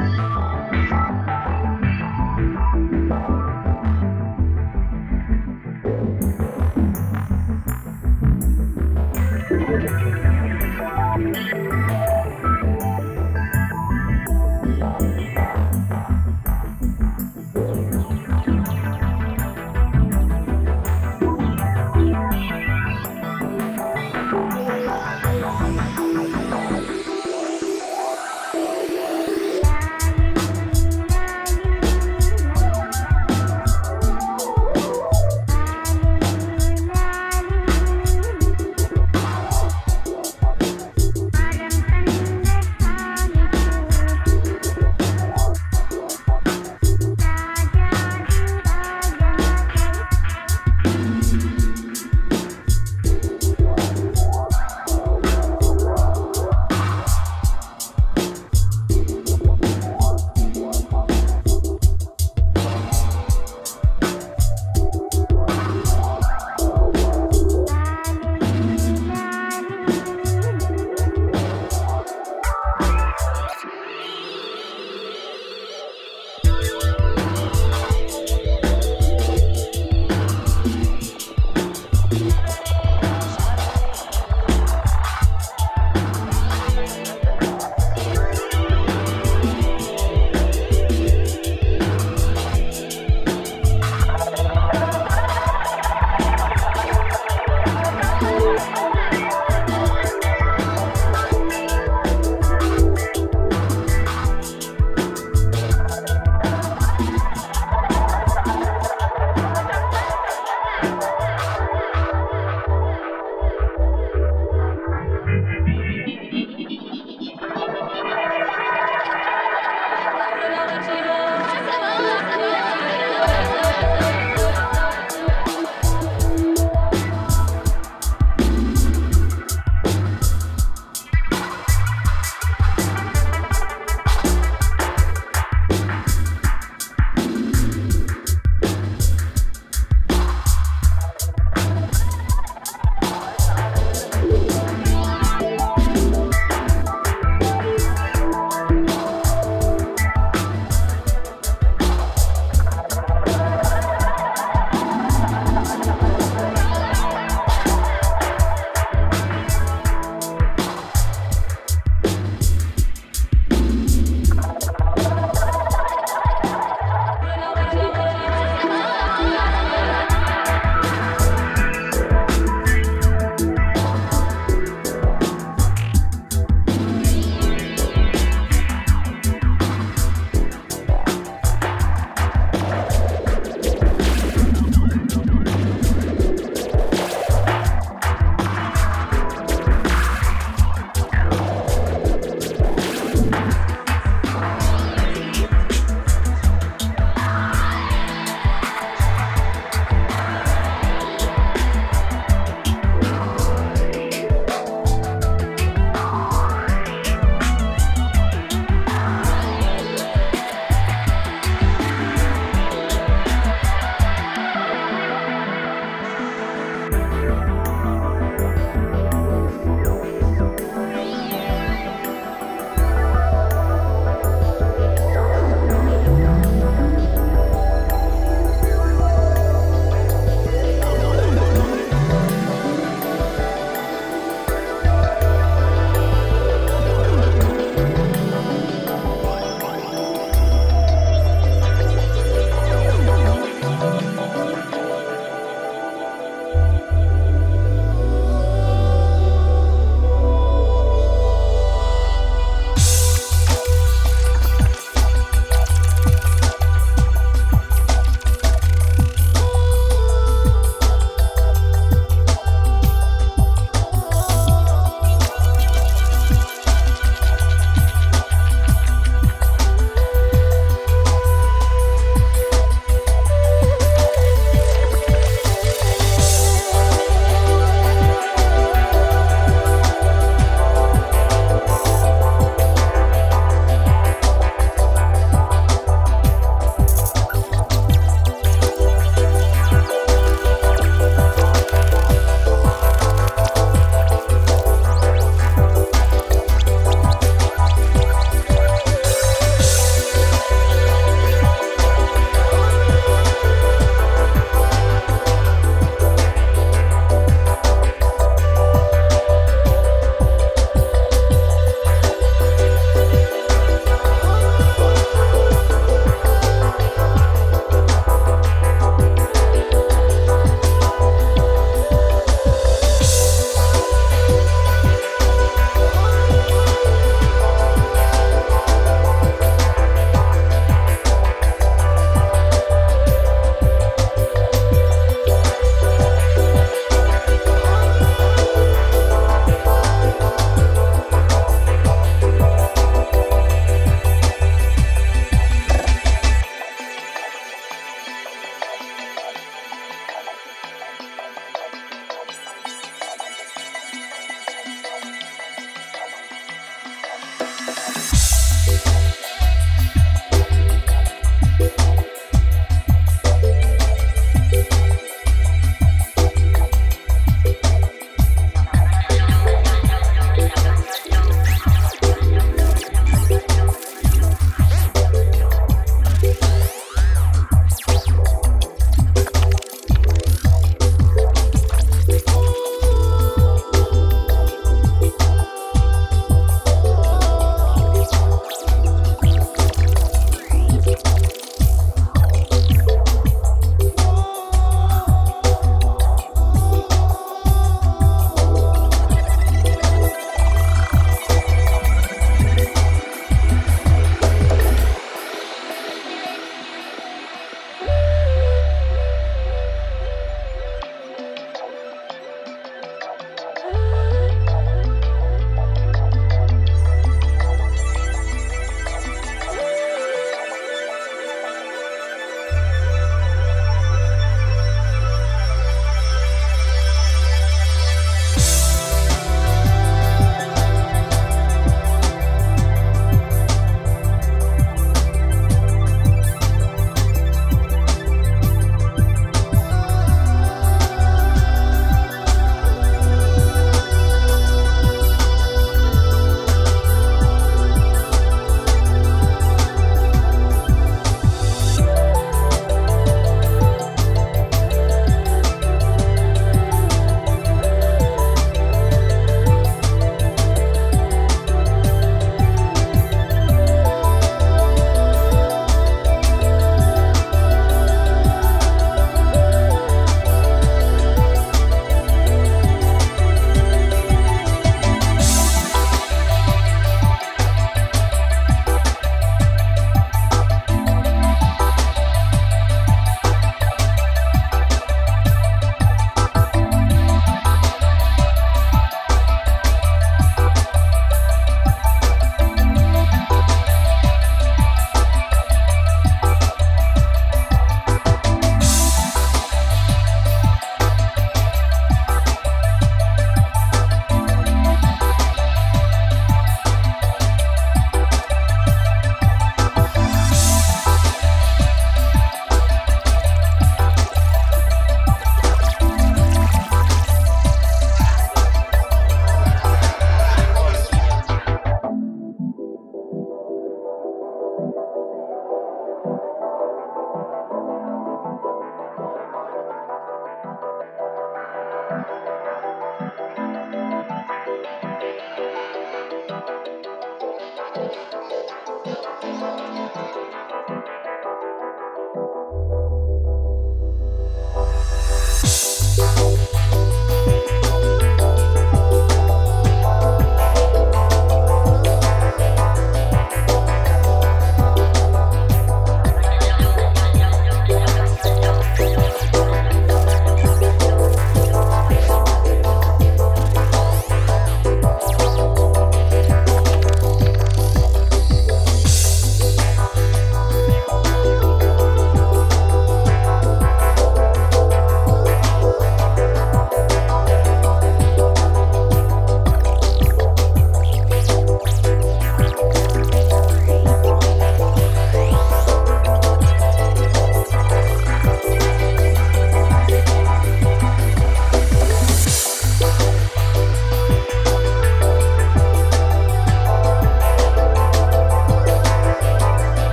Thank you.